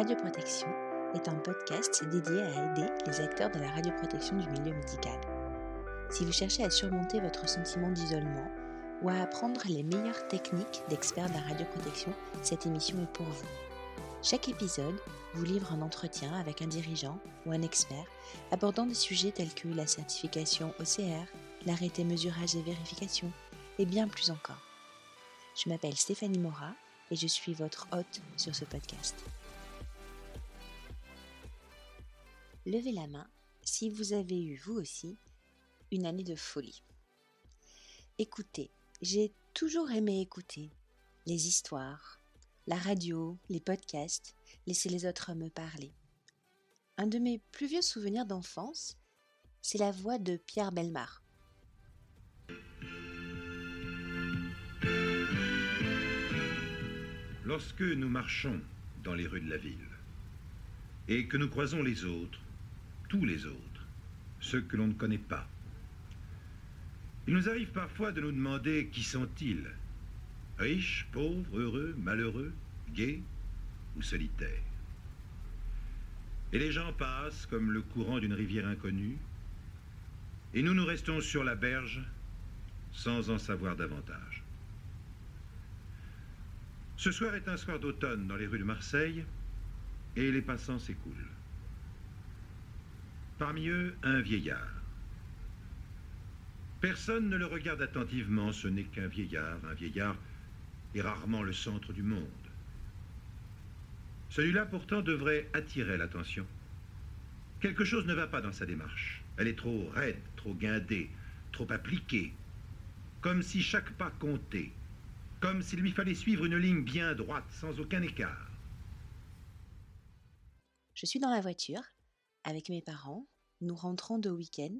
Radioprotection est un podcast dédié à aider les acteurs de la radioprotection du milieu médical. Si vous cherchez à surmonter votre sentiment d'isolement ou à apprendre les meilleures techniques d'experts de la radioprotection, cette émission est pour vous. Chaque épisode vous livre un entretien avec un dirigeant ou un expert abordant des sujets tels que la certification OCR, l'arrêté mesurage et vérification, et bien plus encore. Je m'appelle Stéphanie Mora et je suis votre hôte sur ce podcast. Levez la main si vous avez eu, vous aussi, une année de folie. Écoutez, j'ai toujours aimé écouter les histoires, la radio, les podcasts, laisser les autres me parler. Un de mes plus vieux souvenirs d'enfance, c'est la voix de Pierre Belmar. Lorsque nous marchons dans les rues de la ville et que nous croisons les autres, tous les autres, ceux que l'on ne connaît pas, il nous arrive parfois de nous demander qui sont-ils Riches, pauvres, heureux, malheureux, gays ou solitaires Et les gens passent comme le courant d'une rivière inconnue, et nous nous restons sur la berge sans en savoir davantage. Ce soir est un soir d'automne dans les rues de Marseille, et les passants s'écoulent. Parmi eux, un vieillard. Personne ne le regarde attentivement, ce n'est qu'un vieillard. Un vieillard est rarement le centre du monde. Celui-là pourtant devrait attirer l'attention. Quelque chose ne va pas dans sa démarche. Elle est trop raide, trop guindée, trop appliquée. Comme si chaque pas comptait. Comme s'il lui fallait suivre une ligne bien droite, sans aucun écart. Je suis dans la voiture avec mes parents. Nous rentrons de week-end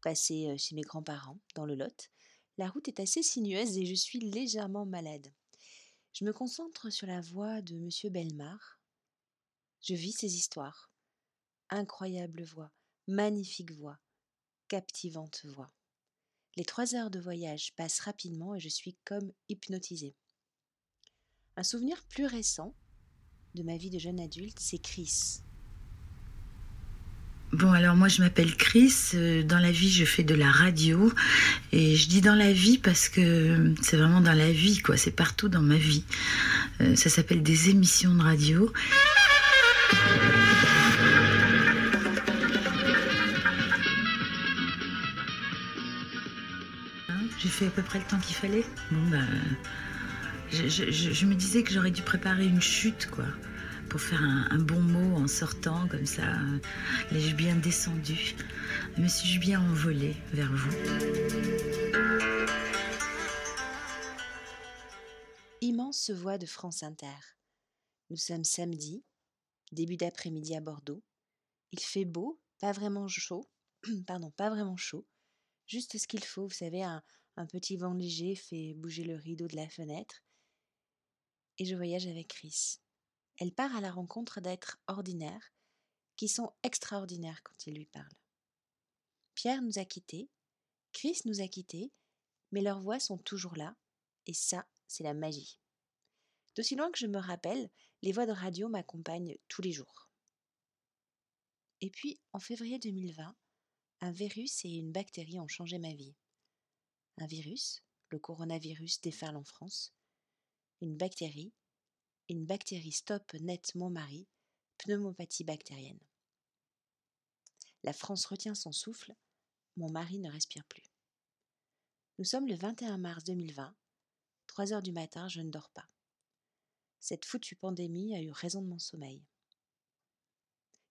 passer chez mes grands-parents dans le Lot. La route est assez sinueuse et je suis légèrement malade. Je me concentre sur la voix de Monsieur Belmar. Je vis ses histoires. Incroyable voix, magnifique voix, captivante voix. Les trois heures de voyage passent rapidement et je suis comme hypnotisée. Un souvenir plus récent de ma vie de jeune adulte, c'est Chris, Bon, alors moi je m'appelle Chris. Euh, dans la vie, je fais de la radio. Et je dis dans la vie parce que c'est vraiment dans la vie, quoi. C'est partout dans ma vie. Euh, ça s'appelle des émissions de radio. Hein, j'ai fait à peu près le temps qu'il fallait. Bon, bah. Je, je me disais que j'aurais dû préparer une chute, quoi pour faire un, bon mot en sortant, comme ça. L'ai-je bien descendu Me suis-je bien envolée vers vous Immense voix de France Inter. Nous sommes samedi, début d'après-midi à Bordeaux. Il fait beau, pas vraiment chaud, pardon, pas vraiment chaud, juste ce qu'il faut, vous savez, un petit vent léger fait bouger le rideau de la fenêtre. Et je voyage avec Chris elle part à la rencontre d'êtres ordinaires qui sont extraordinaires quand ils lui parlent. Pierre nous a quittés, Chris nous a quittés, mais leurs voix sont toujours là, et ça, c'est la magie. D'aussi loin que je me rappelle, les voix de radio m'accompagnent tous les jours. Et puis, en février 2020, un virus et une bactérie ont changé ma vie. Un virus, le coronavirus déferle en France. Une bactérie, une bactérie stoppe net mon mari, pneumopathie bactérienne. La France retient son souffle, mon mari ne respire plus. Nous sommes le 21 mars 2020, 3 heures du matin, je ne dors pas. Cette foutue pandémie a eu raison de mon sommeil.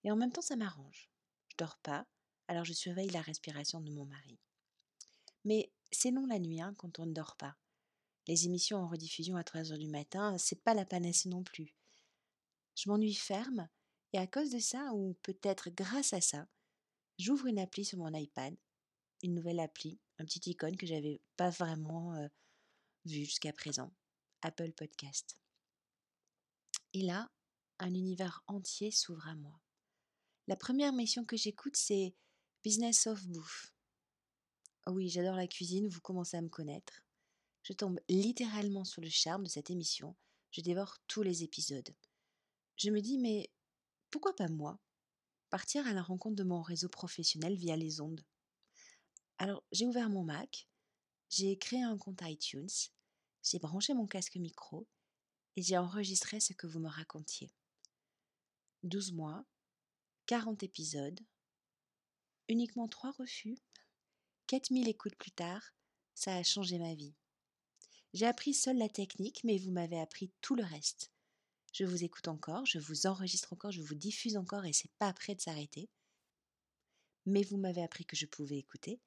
Et en même temps, ça m'arrange. Je dors pas, alors je surveille la respiration de mon mari. Mais c'est non la nuit hein, quand on ne dort pas les émissions en rediffusion à 3 heures du matin, c'est pas la panacée non plus. Je m'ennuie ferme, et à cause de ça, ou peut-être grâce à ça, j'ouvre une appli sur mon iPad, une nouvelle appli, un petit icône que j'avais pas vraiment vu jusqu'à présent, Apple Podcast. Et là, un univers entier s'ouvre à moi. La première mission que j'écoute, c'est Business of Bouffe. Oh oui, j'adore la cuisine, vous commencez à me connaître. Je tombe littéralement sur le charme de cette émission. Je dévore tous les épisodes. je me dis, mais pourquoi pas moi Partir à la rencontre de mon réseau professionnel via les ondes? Alors, j'ai ouvert mon Mac, j'ai créé un compte iTunes, j'ai branché mon casque micro et j'ai enregistré ce que vous me racontiez. 12 mois, 40 épisodes, uniquement 3 refus, 4000 écoutes plus tard, ça a changé ma vie. J'ai appris seule la technique, mais vous m'avez appris tout le reste. Je vous écoute encore, je vous enregistre encore, je vous diffuse encore et c'est pas prêt de s'arrêter. Mais vous m'avez appris que je pouvais écouter,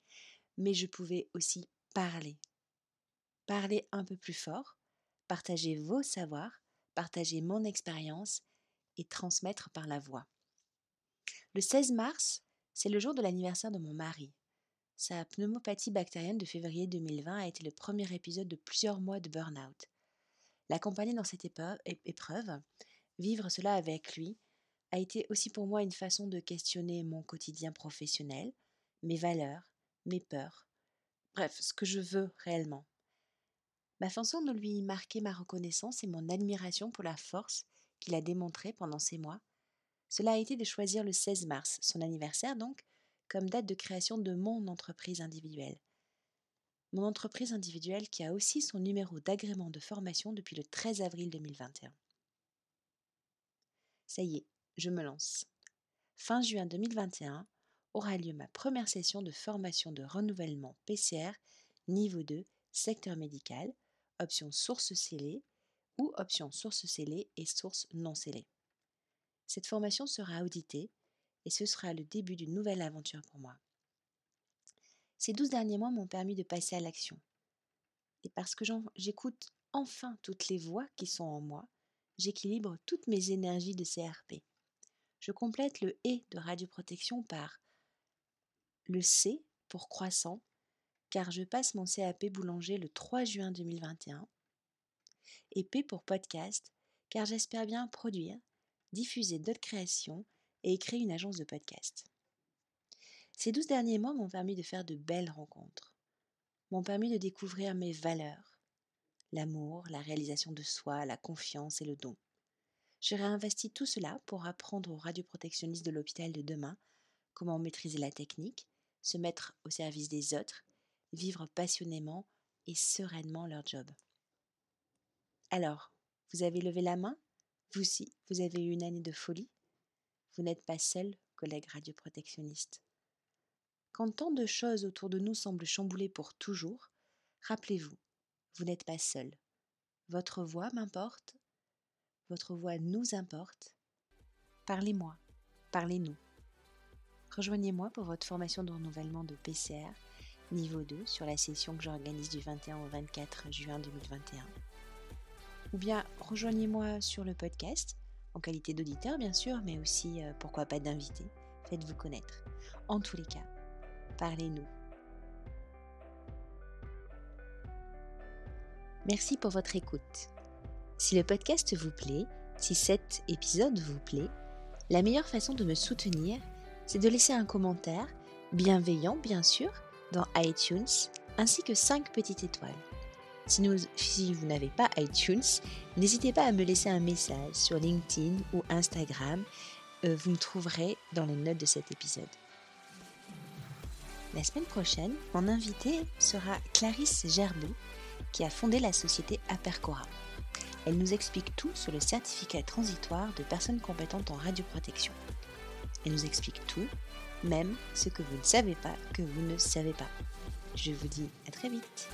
mais je pouvais aussi parler. Parler un peu plus fort, partager vos savoirs, partager mon expérience et transmettre par la voix. Le 16 mars, c'est le jour de l'anniversaire de mon mari. Sa pneumopathie bactérienne de février 2020 a été le premier épisode de plusieurs mois de burn-out. L'accompagner dans cette épreuve, vivre cela avec lui, a été aussi pour moi une façon de questionner mon quotidien professionnel, mes valeurs, mes peurs, bref, ce que je veux réellement. Ma façon de lui marquer ma reconnaissance et mon admiration pour la force qu'il a démontrée pendant ces mois, cela a été de choisir le 16 mars, son anniversaire donc, comme date de création de mon entreprise individuelle. Mon entreprise individuelle qui a aussi son numéro d'agrément de formation depuis le 13 avril 2021. Ça y est, je me lance. Fin juin 2021 aura lieu ma première session de formation de renouvellement PCR niveau 2 secteur médical, option source scellée ou option source scellée et source non scellée. Cette formation sera auditée et ce sera le début d'une nouvelle aventure pour moi. Ces douze derniers mois m'ont permis de passer à l'action. Et parce que j'écoute enfin toutes les voix qui sont en moi, j'équilibre toutes mes énergies de CRP. Je complète le et de radioprotection par le C pour croissant, car je passe mon CAP boulanger le 3 juin 2021, et P pour podcast, car j'espère bien produire, diffuser d'autres créations et créer une agence de podcast. Ces douze derniers mois m'ont permis de faire de belles rencontres, m'ont permis de découvrir mes valeurs, l'amour, la réalisation de soi, la confiance et le don. Je réinvestis tout cela pour apprendre aux radioprotectionnistes de l'hôpital de demain comment maîtriser la technique, se mettre au service des autres, vivre passionnément et sereinement leur job. Alors, vous avez levé la main? Vous aussi, vous avez eu une année de folie? Vous n'êtes pas seul, collègue radioprotectionniste. Quand tant de choses autour de nous semblent chambouler pour toujours, rappelez-vous, vous n'êtes pas seul. Votre voix m'importe, votre voix nous importe. Parlez-moi, parlez-nous. Rejoignez-moi pour votre formation de renouvellement de PCR niveau 2 sur la session que j'organise du 21 au 24 juin 2021. Ou bien rejoignez-moi sur le podcast en qualité d'auditeur bien sûr, mais aussi euh, pourquoi pas d'invité. Faites-vous connaître. En tous les cas, parlez-nous. Merci pour votre écoute. Si le podcast vous plaît, si cet épisode vous plaît, la meilleure façon de me soutenir, c'est de laisser un commentaire, bienveillant bien sûr, dans iTunes, ainsi que 5 petites étoiles. Si, vous n'avez pas iTunes, n'hésitez pas à me laisser un message sur LinkedIn ou Instagram. Euh, vous me trouverez dans les notes de cet épisode. La semaine prochaine, mon invité sera Clarisse Gerbet, qui a fondé la société Apercora. Elle nous explique tout sur le certificat transitoire de personnes compétentes en radioprotection. Elle nous explique tout, même ce que vous ne savez pas que vous ne savez pas. Je vous dis à très vite.